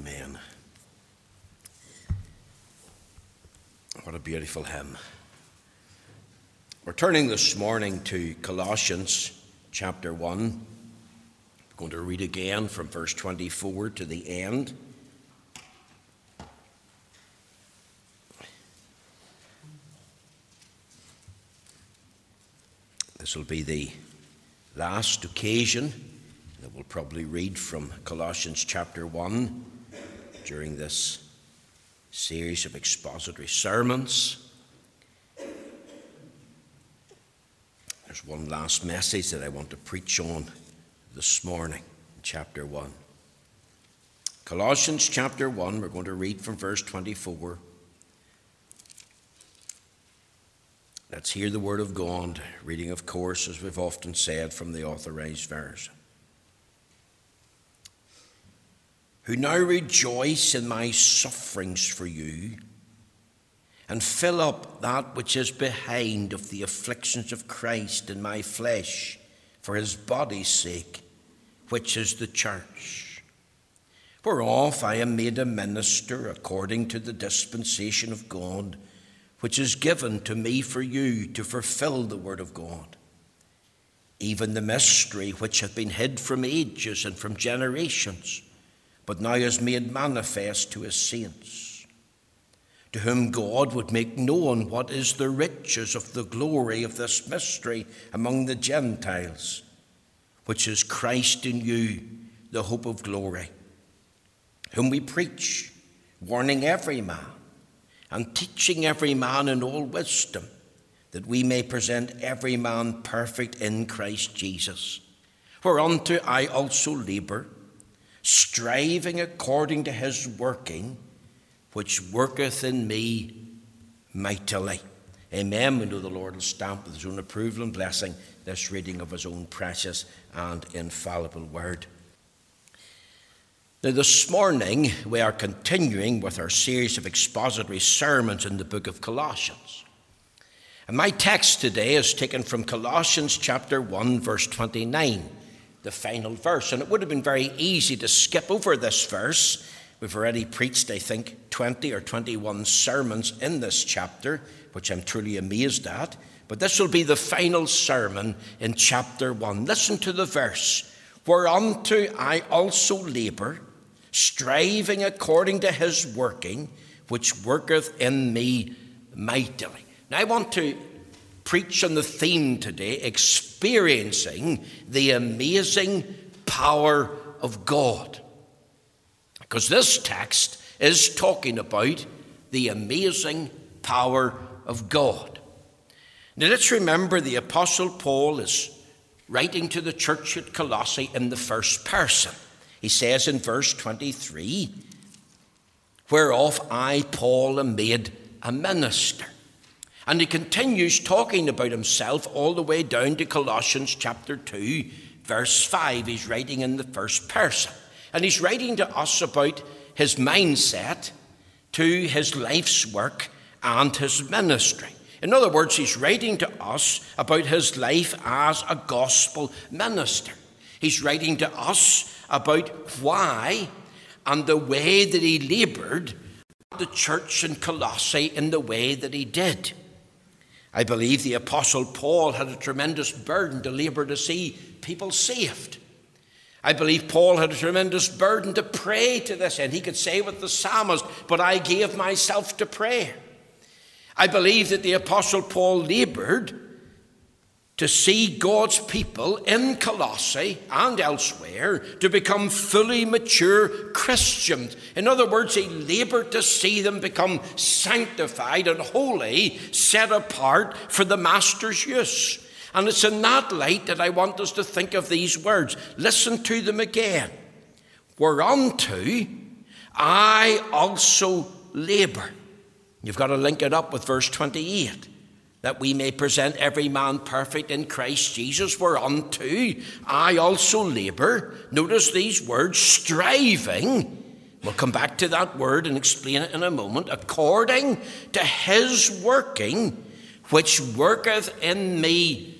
Amen. What a beautiful hymn. We're turning this morning to Colossians chapter 1. We're going to read again from verse 24 to the end. This will be the last occasion that we'll probably read from Colossians chapter 1 during this series of expository sermons. There's one last message that I want to preach on this morning, chapter 1. Colossians chapter 1, we're going to read from verse 24. Let's hear the word of God, reading, of course, as we've often said, from the authorized version. Who now rejoice in my sufferings for you and fill up that which is behind of the afflictions of Christ in my flesh for his body's sake, which is the church. Whereof I am made a minister according to the dispensation of God, which is given to me for you to fulfill the word of God, even the mystery which hath been hid from ages and from generations, but now is made manifest to his saints to whom God would make known what is the riches of the glory of this mystery among the Gentiles, which is Christ in you, the hope of glory, whom we preach, warning every man and teaching every man in all wisdom, that we may present every man perfect in Christ Jesus. Whereunto I also labour, striving according to his working which worketh in me mightily. Amen. We know the Lord will stamp with his own approval and blessing this reading of his own precious and infallible word. Now, this morning, we are continuing with our series of expository sermons in the book of Colossians. And my text today is taken from Colossians chapter 1, verse 29, the final verse. And it would have been very easy to skip over this verse We've already preached, I think, 20 or 21 sermons in this chapter, which I'm truly amazed at. But this will be the final sermon in chapter 1. Listen to the verse Whereunto I also labour, striving according to his working, which worketh in me mightily. Now, I want to preach on the theme today experiencing the amazing power of God. Because this text is talking about the amazing power of God. Now let's remember the Apostle Paul is writing to the church at Colossae in the first person. He says in verse 23, Whereof I, Paul, am made a minister. And he continues talking about himself all the way down to Colossians chapter 2, verse 5. He's writing in the first person. And he's writing to us about his mindset to his life's work and his ministry. In other words, he's writing to us about his life as a gospel minister. He's writing to us about why and the way that he laboured the church in Colossae in the way that he did. I believe the Apostle Paul had a tremendous burden to labour to see people saved. I believe Paul had a tremendous burden to pray to this end. He could say with the psalmist, But I gave myself to prayer. I believe that the Apostle Paul labored to see God's people in Colossae and elsewhere to become fully mature Christians. In other words, he labored to see them become sanctified and holy, set apart for the Master's use. And it's in that light that I want us to think of these words. Listen to them again. Whereunto I also labour. You've got to link it up with verse 28 that we may present every man perfect in Christ Jesus, whereunto I also labour. Notice these words striving. We'll come back to that word and explain it in a moment. According to his working, which worketh in me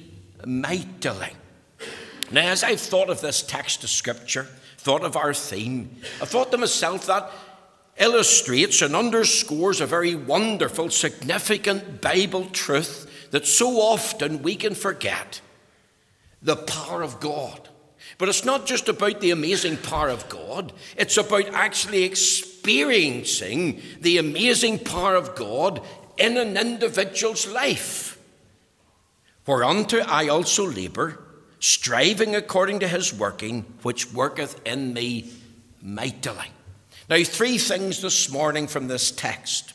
mightily. Now, as I've thought of this text of Scripture, thought of our theme, I thought to myself that illustrates and underscores a very wonderful, significant Bible truth that so often we can forget the power of God. But it's not just about the amazing power of God, it's about actually experiencing the amazing power of God in an individual's life. Whereunto I also labour, striving according to his working, which worketh in me mightily. Now, three things this morning from this text.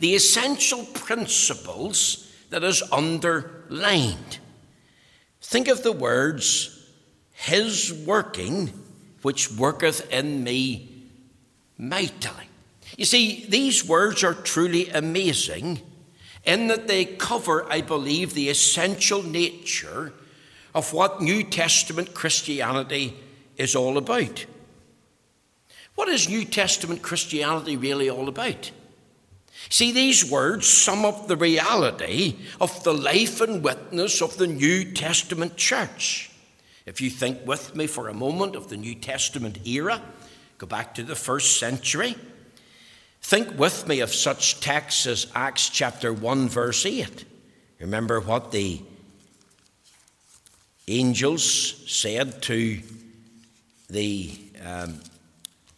The essential principles that is underlined. Think of the words, his working, which worketh in me mightily. You see, these words are truly amazing in that they cover, I believe, the essential nature of what New Testament Christianity is all about. What is New Testament Christianity really all about? See, these words sum up the reality of the life and witness of the New Testament church. If you think with me for a moment of the New Testament era, go back to the first century. Think with me of such texts as Acts chapter 1, verse 8. Remember what the angels said to the um,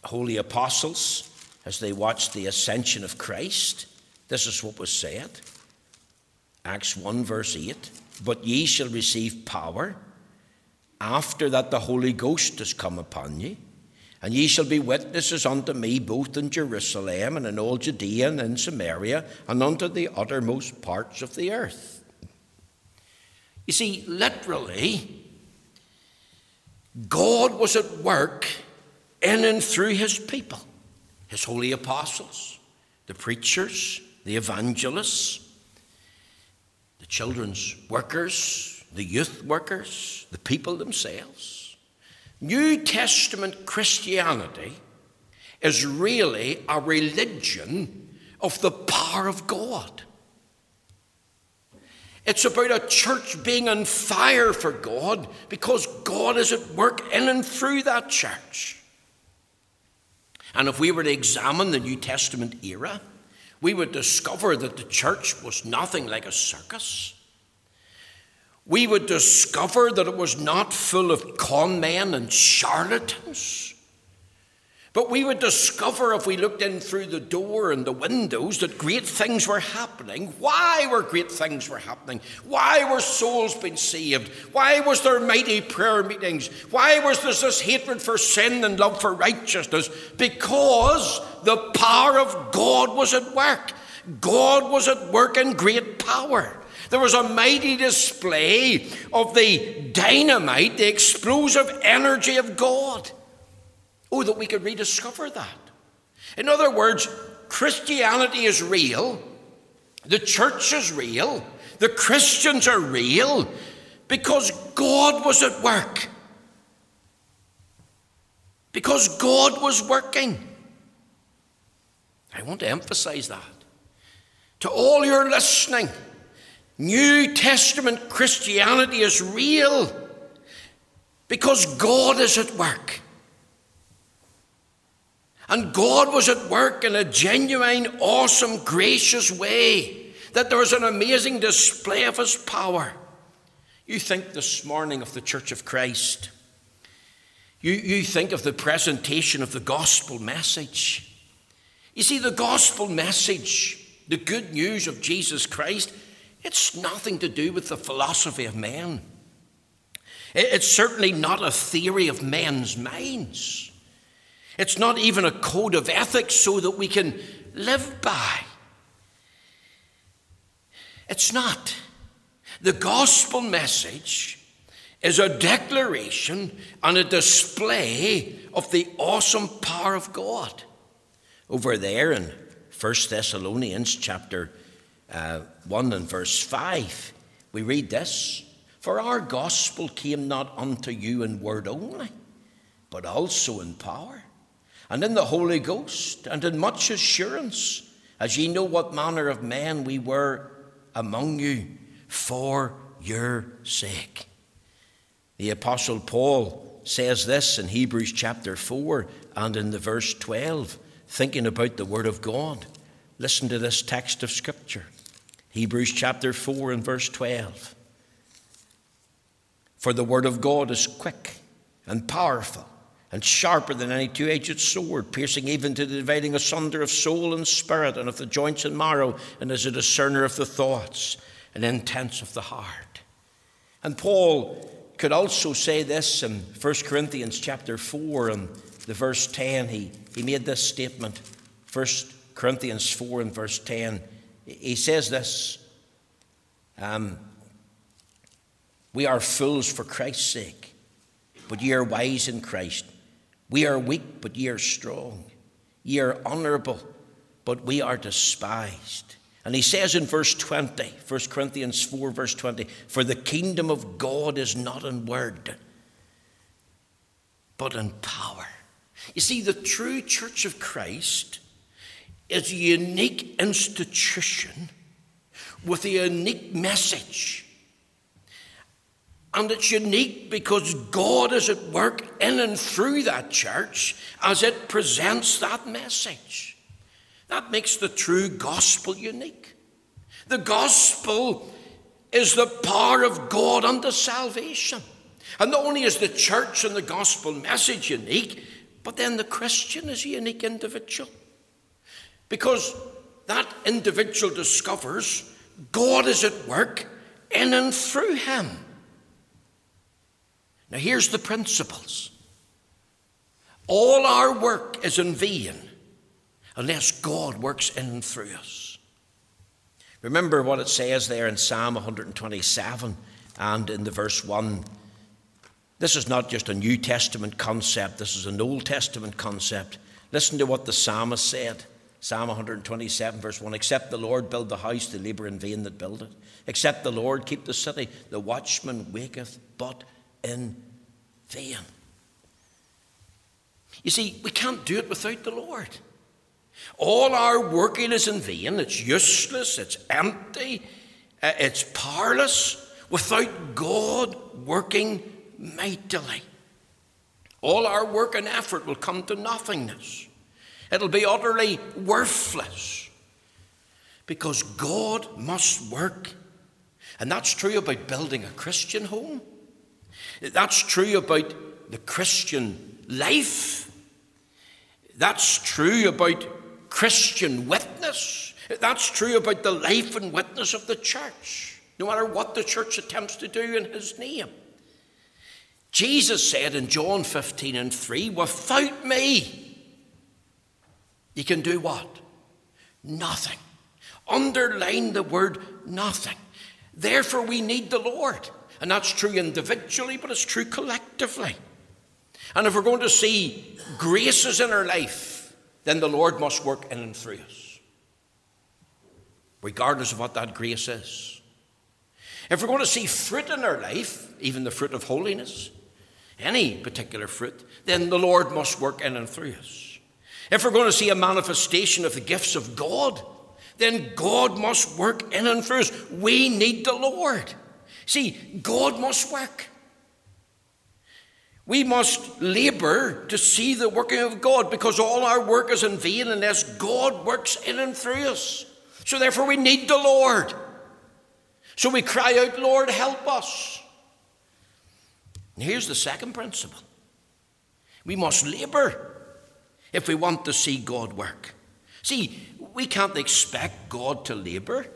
holy apostles as they watched the ascension of Christ. This is what was said Acts 1, verse 8. But ye shall receive power after that the Holy Ghost has come upon you. And ye shall be witnesses unto me both in Jerusalem and in all Judea and in Samaria and unto the uttermost parts of the earth. You see, literally, God was at work in and through his people, his holy apostles, the preachers, the evangelists, the children's workers, the youth workers, the people themselves. New Testament Christianity is really a religion of the power of God. It's about a church being on fire for God because God is at work in and through that church. And if we were to examine the New Testament era, we would discover that the church was nothing like a circus. We would discover that it was not full of con men and charlatans. But we would discover if we looked in through the door and the windows that great things were happening. Why were great things were happening? Why were souls being saved? Why was there mighty prayer meetings? Why was there this hatred for sin and love for righteousness? Because the power of God was at work. God was at work in great power. There was a mighty display of the dynamite, the explosive energy of God. Oh, that we could rediscover that. In other words, Christianity is real, the church is real, the Christians are real because God was at work. Because God was working. I want to emphasize that. To all your listening, New Testament Christianity is real because God is at work. And God was at work in a genuine, awesome, gracious way, that there was an amazing display of His power. You think this morning of the Church of Christ. You, you think of the presentation of the gospel message. You see, the gospel message, the good news of Jesus Christ, it's nothing to do with the philosophy of man. It's certainly not a theory of men's minds. It's not even a code of ethics so that we can live by. It's not. The gospel message is a declaration and a display of the awesome power of God. Over there in 1 Thessalonians chapter uh, 1 and verse 5, we read this For our gospel came not unto you in word only, but also in power and in the Holy Ghost, and in much assurance, as ye know what manner of men we were among you for your sake. The Apostle Paul says this in Hebrews chapter 4 and in the verse 12, thinking about the Word of God. Listen to this text of Scripture Hebrews chapter 4 and verse 12. For the Word of God is quick and powerful and sharper than any two edged sword, piercing even to the dividing asunder of soul and spirit and of the joints and marrow, and is a discerner of the thoughts and intents of the heart. And Paul could also say this in 1 Corinthians chapter 4 and the verse 10. He, he made this statement, 1 Corinthians 4 and verse 10. He says this um, We are fools for Christ's sake, but ye are wise in Christ. We are weak, but ye are strong. Ye are honourable, but we are despised. And he says in verse 20, 1 Corinthians 4, verse 20, For the kingdom of God is not in word, but in power. You see, the true church of Christ is a unique institution with a unique message. And it's unique because God is at work in and through that church as it presents that message. That makes the true gospel unique. The gospel is the power of God unto salvation. And not only is the church and the gospel message unique, but then the Christian is a unique individual. Because that individual discovers God is at work in and through him. Now, here's the principles all our work is in vain unless God works in and through us. Remember what it says there in Psalm 127 and in the verse 1. This is not just a New Testament concept, this is an Old Testament concept. Listen to what the psalmist said. Psalm 127, verse 1 Except the Lord build the house, they labour in vain that build it. Except the Lord keep the city, the watchman waketh but in vain. You see, we can't do it without the Lord. All our working is in vain, it's useless, it's empty, uh, it's powerless without God working mightily. All our work and effort will come to nothingness. It'll be utterly worthless because God must work. And that's true about building a Christian home. That's true about the Christian life. That's true about Christian witness. That's true about the life and witness of the church, no matter what the church attempts to do in his name. Jesus said in John 15 and 3, without me, you can do what? Nothing. Underline the word nothing. Therefore, we need the Lord. And that's true individually, but it's true collectively. And if we're going to see graces in our life, then the Lord must work in and through us, regardless of what that grace is. If we're going to see fruit in our life, even the fruit of holiness, any particular fruit, then the Lord must work in and through us. If we're going to see a manifestation of the gifts of God, then God must work in and through us. We need the Lord. See, God must work. We must labour to see the working of God because all our work is in vain unless God works in and through us. So therefore, we need the Lord. So we cry out, Lord, help us. And here's the second principle we must labour if we want to see God work. See, we can't expect God to labour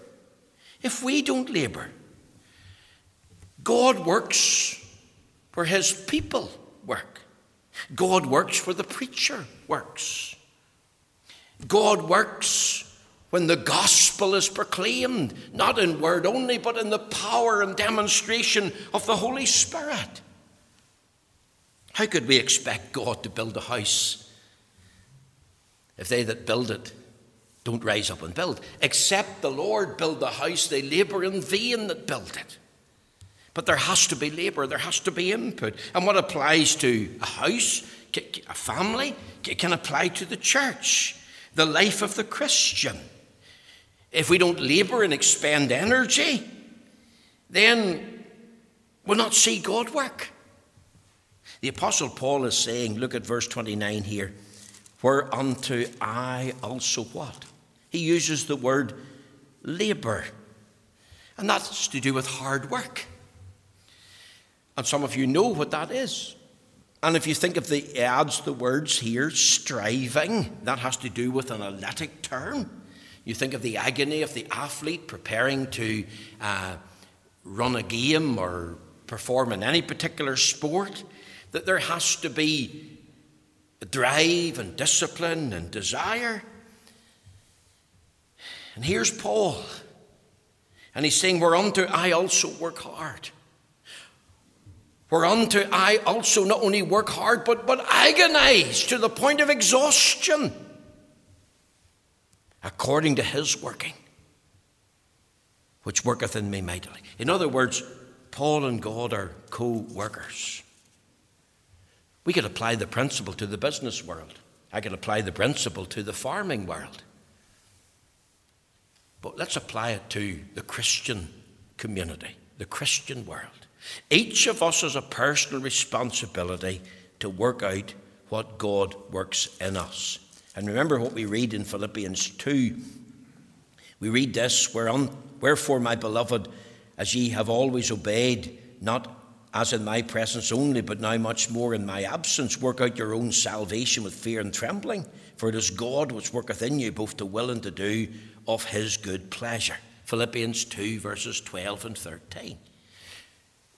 if we don't labour. God works where his people work. God works where the preacher works. God works when the gospel is proclaimed, not in word only, but in the power and demonstration of the Holy Spirit. How could we expect God to build a house if they that build it don't rise up and build? Except the Lord build the house, they labour in vain that build it. But there has to be labour, there has to be input. And what applies to a house, a family, can apply to the church, the life of the Christian. If we don't labour and expend energy, then we'll not see God work. The Apostle Paul is saying, look at verse 29 here, whereunto I also what? He uses the word labour. And that's to do with hard work. And some of you know what that is. And if you think of the adds the words here, striving, that has to do with an athletic term. You think of the agony of the athlete preparing to uh, run a game or perform in any particular sport, that there has to be a drive and discipline and desire. And here's Paul. And he's saying, Whereunto I also work hard. Whereunto I also not only work hard, but, but agonize to the point of exhaustion, according to his working, which worketh in me mightily. In other words, Paul and God are co workers. We could apply the principle to the business world. I could apply the principle to the farming world. But let's apply it to the Christian community, the Christian world. Each of us has a personal responsibility to work out what God works in us. And remember what we read in Philippians 2. We read this Wherefore, my beloved, as ye have always obeyed, not as in my presence only, but now much more in my absence, work out your own salvation with fear and trembling. For it is God which worketh in you both to will and to do of his good pleasure. Philippians 2, verses 12 and 13.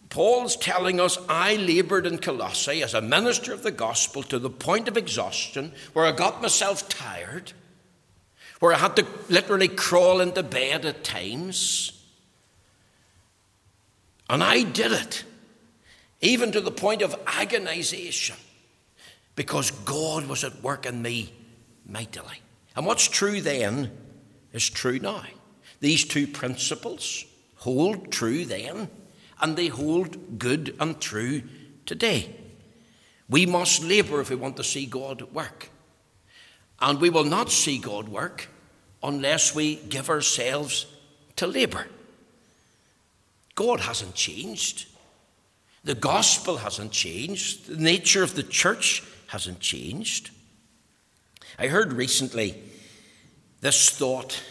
Paul's telling us I laboured in Colossae as a minister of the gospel to the point of exhaustion, where I got myself tired, where I had to literally crawl into bed at times. And I did it, even to the point of agonization, because God was at work in me mightily. And what's true then is true now. These two principles hold true then, and they hold good and true today. We must labour if we want to see God work. And we will not see God work unless we give ourselves to labour. God hasn't changed. The gospel hasn't changed. The nature of the church hasn't changed. I heard recently this thought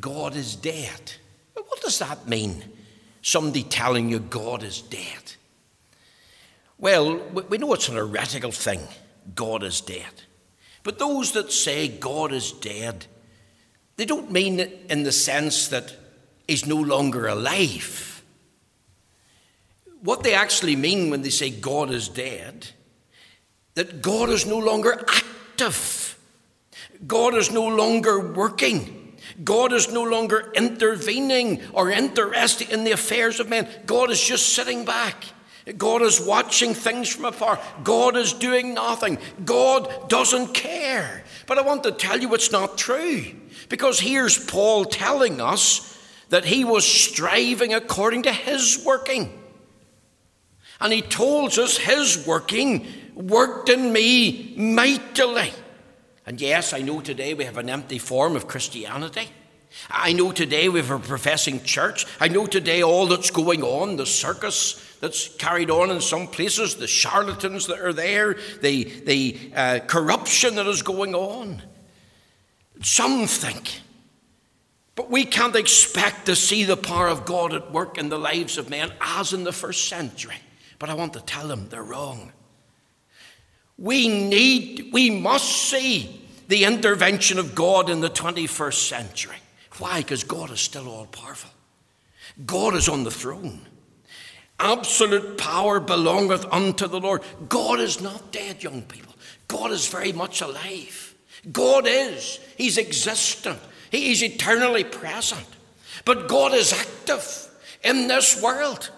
God is dead. What does that mean? Somebody telling you God is dead. Well, we know it's an heretical thing. God is dead. But those that say God is dead, they don't mean it in the sense that he's no longer alive. What they actually mean when they say God is dead, that God is no longer active. God is no longer working. God is no longer intervening or interested in the affairs of men. God is just sitting back. God is watching things from afar. God is doing nothing. God doesn't care. But I want to tell you it's not true. Because here's Paul telling us that he was striving according to his working. And he tells us his working worked in me mightily. And yes, I know today we have an empty form of Christianity. I know today we have a professing church. I know today all that's going on, the circus that's carried on in some places, the charlatans that are there, the, the uh, corruption that is going on. Some think. But we can't expect to see the power of God at work in the lives of men as in the first century. But I want to tell them they're wrong. We need, we must see the intervention of God in the 21st century. Why? Because God is still all powerful. God is on the throne. Absolute power belongeth unto the Lord. God is not dead, young people. God is very much alive. God is. He's existent. He is eternally present. But God is active in this world.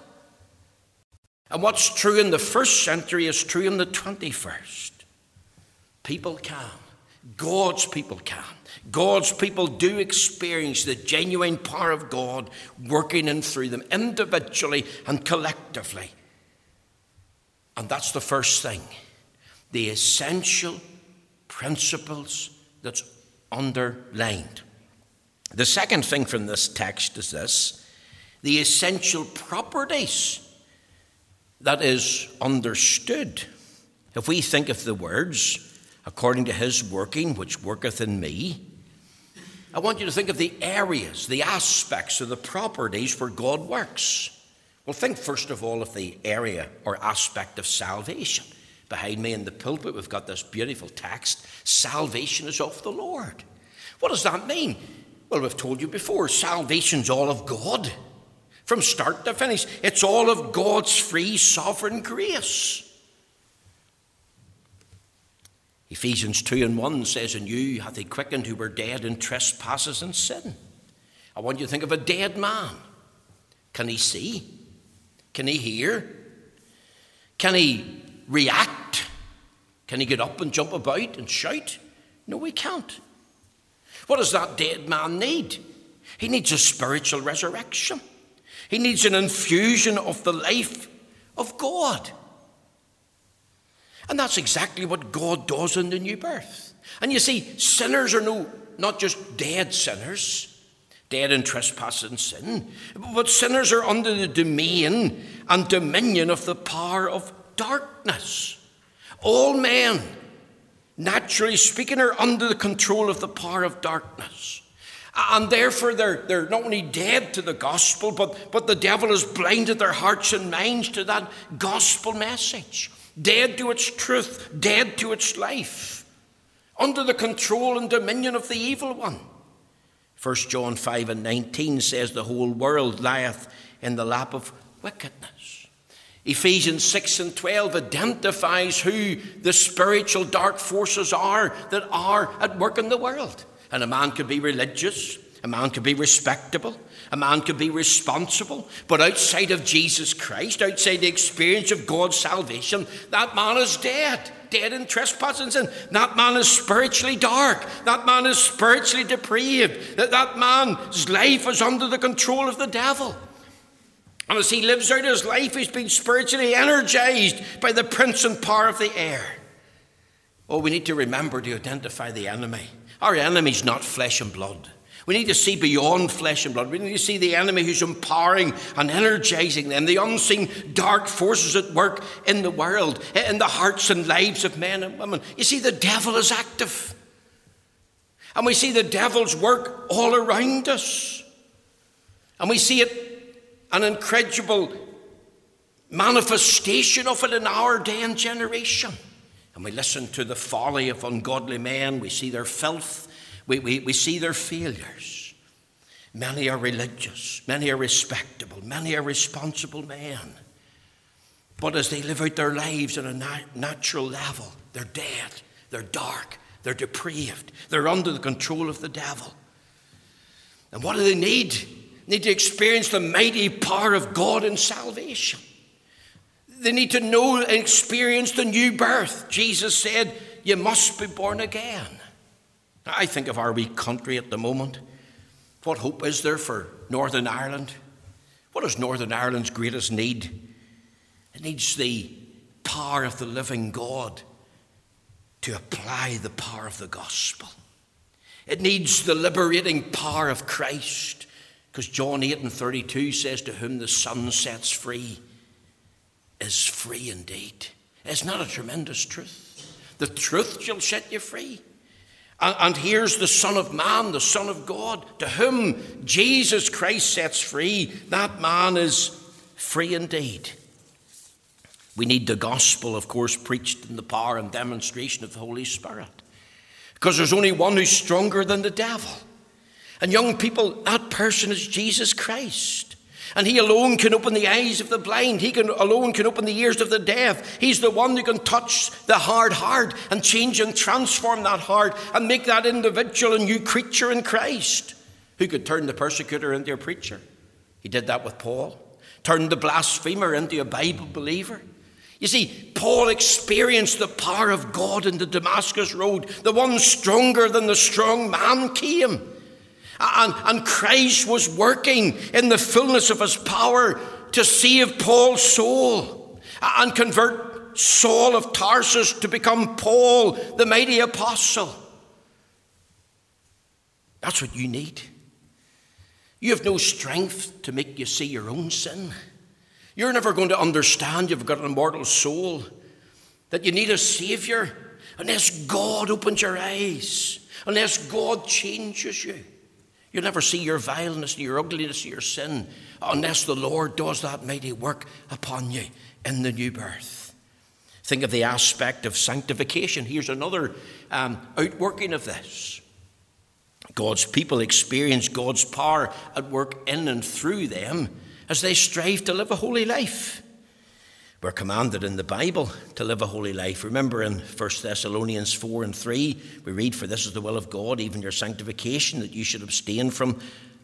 And what's true in the first century is true in the 21st. People can. God's people can. God's people do experience the genuine power of God working in through them individually and collectively. And that's the first thing the essential principles that's underlined. The second thing from this text is this the essential properties that is understood. If we think of the words, according to his working, which worketh in me, I want you to think of the areas, the aspects, or the properties where God works. Well, think first of all of the area or aspect of salvation. Behind me in the pulpit, we've got this beautiful text Salvation is of the Lord. What does that mean? Well, we've told you before, salvation's all of God. From start to finish, it's all of God's free sovereign grace. Ephesians 2 and 1 says, And you hath he quickened who were dead in trespasses and sin. I want you to think of a dead man. Can he see? Can he hear? Can he react? Can he get up and jump about and shout? No, he can't. What does that dead man need? He needs a spiritual resurrection. He needs an infusion of the life of God. And that's exactly what God does in the new birth. And you see, sinners are no, not just dead sinners, dead in trespass and sin, but sinners are under the domain and dominion of the power of darkness. All men, naturally speaking, are under the control of the power of darkness. And therefore, they're, they're not only dead to the gospel, but, but the devil has blinded their hearts and minds to that gospel message. Dead to its truth, dead to its life, under the control and dominion of the evil one. 1 John 5 and 19 says, The whole world lieth in the lap of wickedness. Ephesians 6 and 12 identifies who the spiritual dark forces are that are at work in the world. And a man could be religious, a man could be respectable, a man could be responsible, but outside of Jesus Christ, outside the experience of God's salvation, that man is dead dead in trespasses and. That man is spiritually dark. That man is spiritually depraved. That, that man's life is under the control of the devil. And as he lives out his life, he's been spiritually energized by the prince and power of the air. Oh, we need to remember to identify the enemy. Our enemy's not flesh and blood. We need to see beyond flesh and blood. We need to see the enemy who's empowering and energizing them, the unseen dark forces at work in the world, eh, in the hearts and lives of men and women. You see, the devil is active. And we see the devil's work all around us. And we see it, an incredible manifestation of it in our day and generation. And we listen to the folly of ungodly men, we see their filth, we, we, we see their failures. Many are religious, many are respectable, many are responsible men. But as they live out their lives on a nat- natural level, they're dead, they're dark, they're depraved, they're under the control of the devil. And what do they need? They need to experience the mighty power of God in salvation. They need to know and experience the new birth. Jesus said, You must be born again. I think of our wee country at the moment. What hope is there for Northern Ireland? What is Northern Ireland's greatest need? It needs the power of the living God to apply the power of the gospel. It needs the liberating power of Christ, because John 8 and 32 says, To whom the Son sets free is free indeed. It's not a tremendous truth. The truth shall set you free. And here's the Son of Man, the Son of God, to whom Jesus Christ sets free. That man is free indeed. We need the gospel, of course, preached in the power and demonstration of the Holy Spirit. Because there's only one who's stronger than the devil. And young people, that person is Jesus Christ. And he alone can open the eyes of the blind. He can, alone can open the ears of the deaf. He's the one who can touch the hard heart and change and transform that heart and make that individual a new creature in Christ. Who could turn the persecutor into a preacher? He did that with Paul. Turned the blasphemer into a Bible believer. You see, Paul experienced the power of God in the Damascus Road. The one stronger than the strong man came. And, and Christ was working in the fullness of his power to save Paul's soul and convert Saul of Tarsus to become Paul, the mighty apostle. That's what you need. You have no strength to make you see your own sin. You're never going to understand you've got an immortal soul, that you need a Savior, unless God opens your eyes, unless God changes you. You'll never see your vileness and your ugliness and your sin unless the Lord does that mighty work upon you in the new birth. Think of the aspect of sanctification. Here's another um, outworking of this. God's people experience God's power at work in and through them as they strive to live a holy life. We're commanded in the Bible to live a holy life. Remember in 1 Thessalonians 4 and 3, we read, For this is the will of God, even your sanctification, that you should abstain from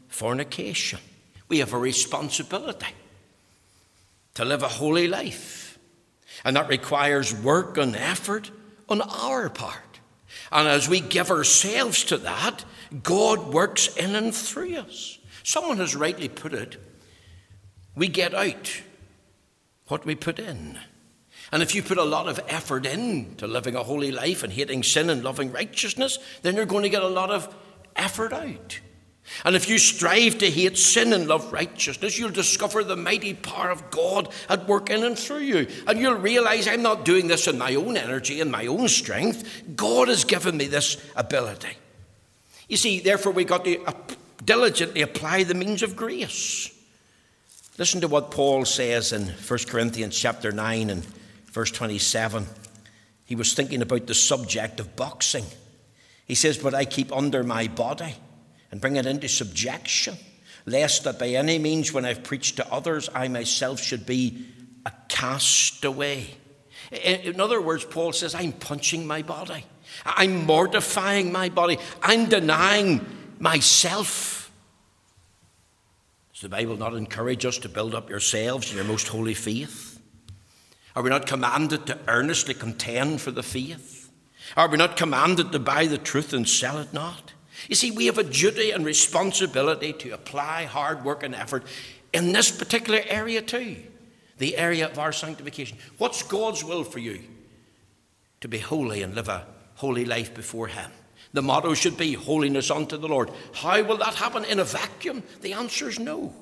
fornication. We have a responsibility to live a holy life. And that requires work and effort on our part. And as we give ourselves to that, God works in and through us. Someone has rightly put it we get out what we put in. And if you put a lot of effort into living a holy life and hating sin and loving righteousness, then you're going to get a lot of effort out. And if you strive to hate sin and love righteousness, you'll discover the mighty power of God at work in and through you. And you'll realize I'm not doing this in my own energy and my own strength. God has given me this ability. You see, therefore, we've got to diligently apply the means of grace. Listen to what Paul says in 1 Corinthians chapter 9 and verse 27. He was thinking about the subject of boxing. He says, But I keep under my body and bring it into subjection, lest that by any means, when I've preached to others, I myself should be a castaway. In other words, Paul says, I'm punching my body. I'm mortifying my body. I'm denying myself the Bible not encourage us to build up yourselves in your most holy faith? Are we not commanded to earnestly contend for the faith? Are we not commanded to buy the truth and sell it not? You see, we have a duty and responsibility to apply hard work and effort in this particular area too, the area of our sanctification. What's God's will for you? To be holy and live a holy life before Him. The motto should be holiness unto the Lord. How will that happen in a vacuum? The answer is no.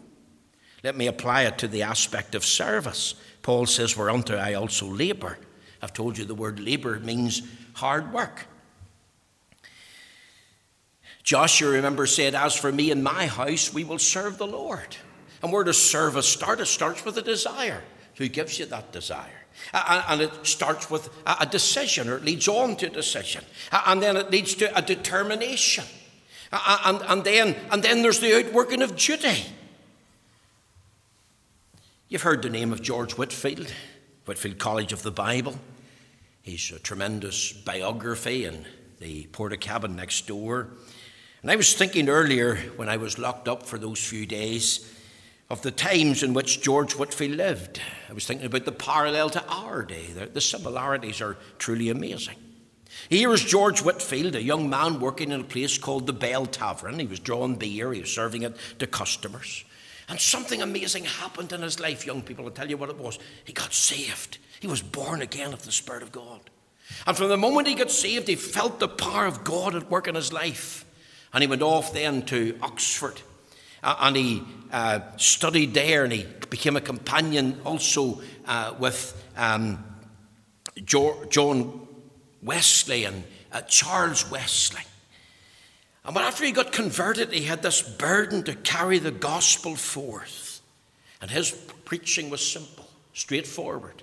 Let me apply it to the aspect of service. Paul says, Whereunto I also labour. I've told you the word labour means hard work. Joshua, remember, said, As for me and my house, we will serve the Lord. And where does service start? It starts with a desire. Who gives you that desire? And it starts with a decision, or it leads on to a decision. And then it leads to a determination. And, and, then, and then there's the outworking of duty. You've heard the name of George Whitefield, Whitefield College of the Bible. He's a tremendous biography in the porta cabin next door. And I was thinking earlier when I was locked up for those few days of the times in which George Whitefield lived. I was thinking about the parallel to our day. The, the similarities are truly amazing. Here is George Whitefield, a young man working in a place called the Bell Tavern. He was drawing beer, he was serving it to customers. And something amazing happened in his life, young people. I'll tell you what it was. He got saved. He was born again of the Spirit of God. And from the moment he got saved, he felt the power of God at work in his life. And he went off then to Oxford and he uh, studied there and he became a companion also uh, with um, John Wesley and uh, Charles Wesley. And after he got converted, he had this burden to carry the gospel forth. And his preaching was simple, straightforward.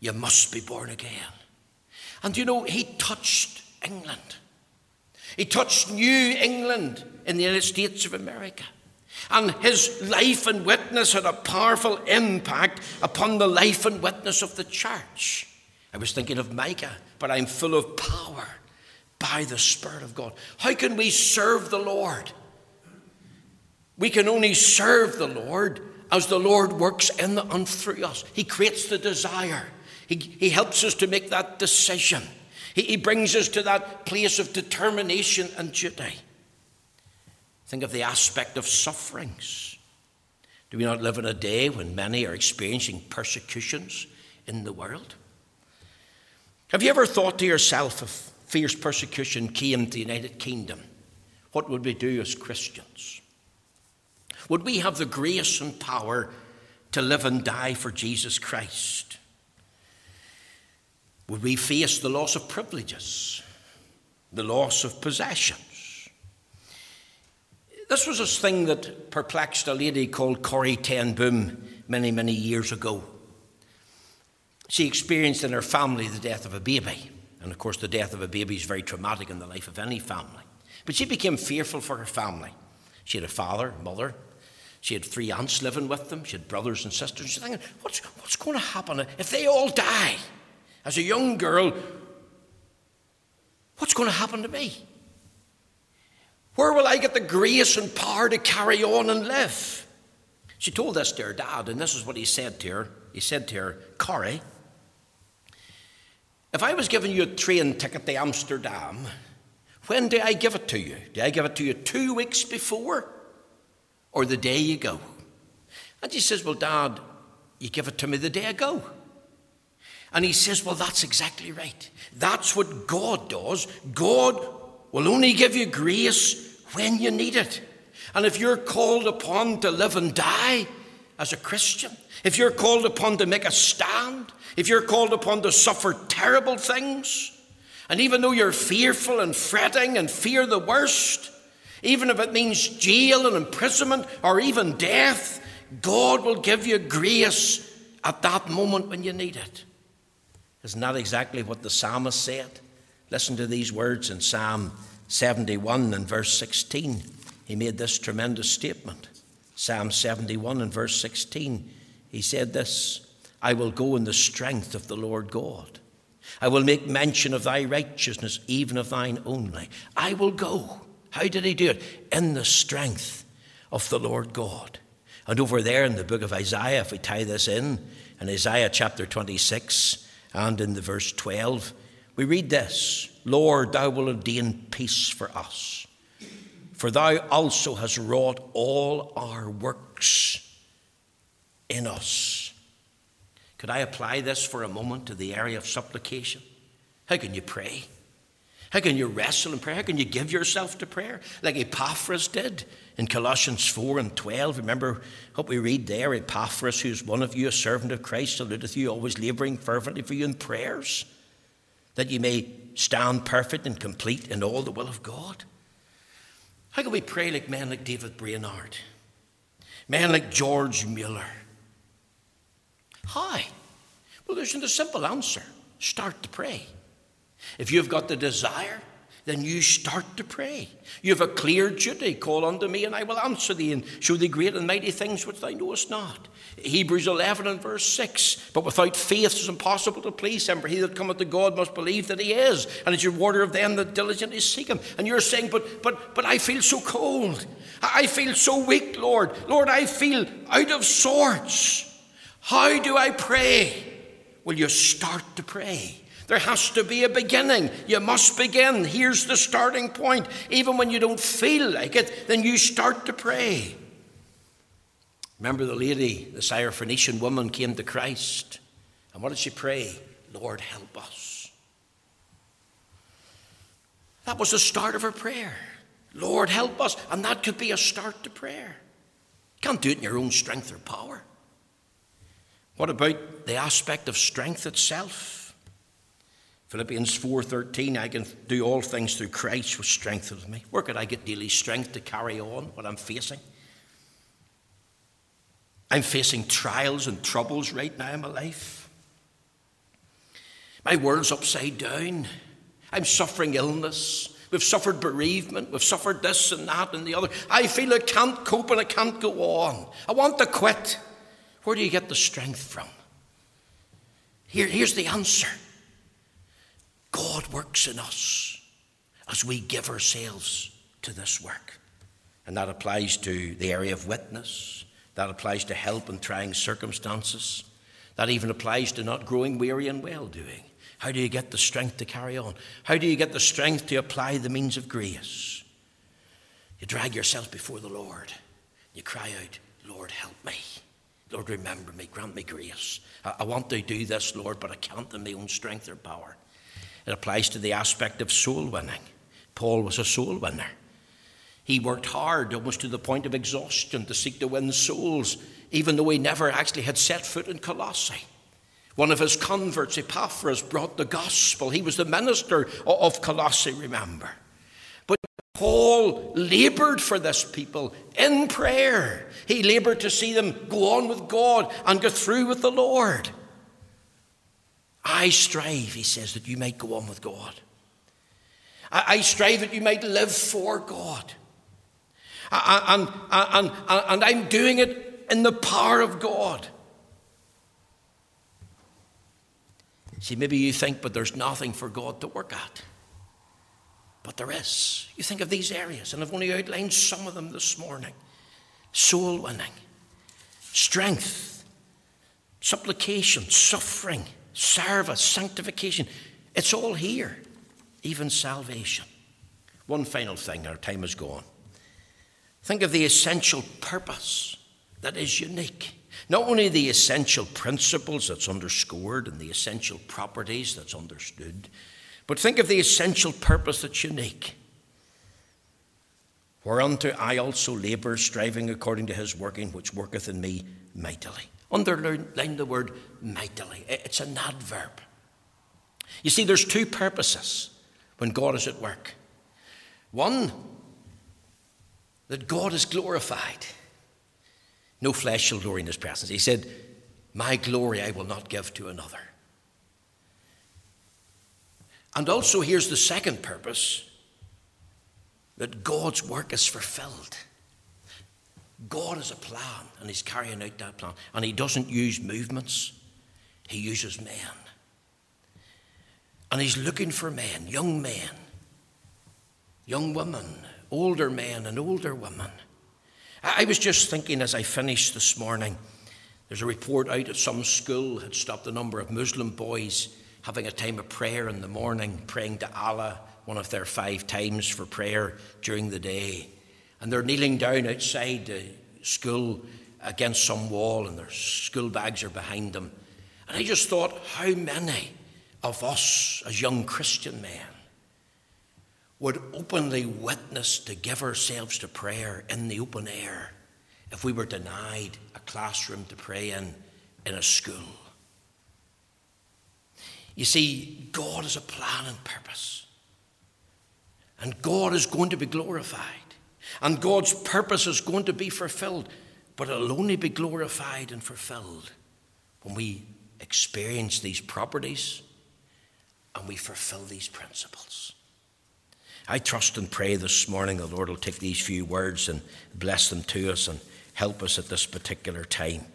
You must be born again. And you know, he touched England. He touched New England in the United States of America. And his life and witness had a powerful impact upon the life and witness of the church. I was thinking of Micah, but I'm full of power by the Spirit of God. How can we serve the Lord? We can only serve the Lord as the Lord works in and through us. He creates the desire, He, he helps us to make that decision. He, he brings us to that place of determination and duty. Think of the aspect of sufferings. Do we not live in a day when many are experiencing persecutions in the world? Have you ever thought to yourself if fierce persecution came to the United Kingdom, what would we do as Christians? Would we have the grace and power to live and die for Jesus Christ? Would we face the loss of privileges, the loss of possessions? This was a thing that perplexed a lady called Corrie Ten Boom many, many years ago. She experienced in her family the death of a baby. And of course, the death of a baby is very traumatic in the life of any family. But she became fearful for her family. She had a father, mother. She had three aunts living with them. She had brothers and sisters. She's thinking, what's, what's going to happen if they all die? As a young girl, what's going to happen to me? Where will I get the grace and power to carry on and live? She told this to her dad, and this is what he said to her. He said to her, Corrie, if I was giving you a train ticket to Amsterdam, when do I give it to you? Do I give it to you two weeks before or the day you go? And she says, Well, Dad, you give it to me the day I go. And he says, Well, that's exactly right. That's what God does. God will only give you grace when you need it. And if you're called upon to live and die as a Christian, if you're called upon to make a stand, if you're called upon to suffer terrible things, and even though you're fearful and fretting and fear the worst, even if it means jail and imprisonment or even death, God will give you grace at that moment when you need it. Isn't that exactly what the psalmist said? Listen to these words in Psalm 71 and verse 16. He made this tremendous statement. Psalm 71 and verse 16. He said this I will go in the strength of the Lord God. I will make mention of thy righteousness, even of thine only. I will go. How did he do it? In the strength of the Lord God. And over there in the book of Isaiah, if we tie this in, in Isaiah chapter 26, and in the verse 12, we read this Lord, thou wilt ordain peace for us, for thou also hast wrought all our works in us. Could I apply this for a moment to the area of supplication? How can you pray? How can you wrestle in prayer? How can you give yourself to prayer? Like Epaphras did in Colossians 4 and 12. Remember what we read there Epaphras, who's one of you, a servant of Christ, saluteth you, always labouring fervently for you in prayers, that you may stand perfect and complete in all the will of God. How can we pray like men like David Brainerd, men like George Mueller? How? Well, there's a simple answer start to pray. If you've got the desire, then you start to pray. You have a clear duty. Call unto me, and I will answer thee, and show thee great and mighty things which thou knowest not. Hebrews 11 and verse 6. But without faith it is impossible to please him, for he that cometh to God must believe that he is, and is rewarder of them that diligently seek him. And you're saying, but, but, but I feel so cold. I feel so weak, Lord. Lord, I feel out of sorts. How do I pray? Will you start to pray? There has to be a beginning. You must begin. Here's the starting point. Even when you don't feel like it, then you start to pray. Remember the lady, the Syrophoenician woman, came to Christ. And what did she pray? Lord, help us. That was the start of her prayer. Lord, help us. And that could be a start to prayer. You can't do it in your own strength or power. What about the aspect of strength itself? Philippians 4:13, I can do all things through Christ which strengthens me. Where could I get daily strength to carry on what I'm facing? I'm facing trials and troubles right now in my life. My world's upside down. I'm suffering illness. We've suffered bereavement. We've suffered this and that and the other. I feel I can't cope and I can't go on. I want to quit. Where do you get the strength from? Here, here's the answer God works in us as we give ourselves to this work. And that applies to the area of witness, that applies to help in trying circumstances, that even applies to not growing weary in well doing. How do you get the strength to carry on? How do you get the strength to apply the means of grace? You drag yourself before the Lord. You cry out, Lord, help me. Lord, remember me. Grant me grace. I, I want to do this, Lord, but I can't in my own strength or power. It applies to the aspect of soul winning. Paul was a soul winner. He worked hard, almost to the point of exhaustion, to seek to win souls even though he never actually had set foot in Colossae. One of his converts, Epaphras, brought the gospel. He was the minister of Colossae, remember. But Paul labored for this people in prayer. He labored to see them go on with God and go through with the Lord. I strive, he says, that you might go on with God. I, strive that you might live for God. And, and, and, and I'm doing it in the power of God. See, maybe you think, but there's nothing for God to work at. But there is. You think of these areas, and I've only outlined some of them this morning soul winning, strength, supplication, suffering, service, sanctification. It's all here, even salvation. One final thing, our time is gone. Think of the essential purpose that is unique. Not only the essential principles that's underscored and the essential properties that's understood, but think of the essential purpose that's unique. Whereunto I also labour, striving according to his working, which worketh in me mightily. Underline the word mightily. It's an adverb. You see, there's two purposes when God is at work. One, that God is glorified. No flesh shall glory in his presence. He said, My glory I will not give to another. And also, here's the second purpose that God's work is fulfilled. God has a plan, and He's carrying out that plan. And He doesn't use movements, He uses men. And He's looking for men, young men, young women, older men, and older women I was just thinking as I finished this morning, there's a report out at some school had stopped a number of Muslim boys having a time of prayer in the morning, praying to Allah one of their five times for prayer during the day. And they're kneeling down outside the school against some wall, and their school bags are behind them. And I just thought, how many of us as young Christian men would openly witness to give ourselves to prayer in the open air if we were denied a classroom to pray in in a school. You see, God has a plan and purpose. And God is going to be glorified. And God's purpose is going to be fulfilled. But it'll only be glorified and fulfilled when we experience these properties and we fulfill these principles. I trust and pray this morning the Lord will take these few words and bless them to us and help us at this particular time.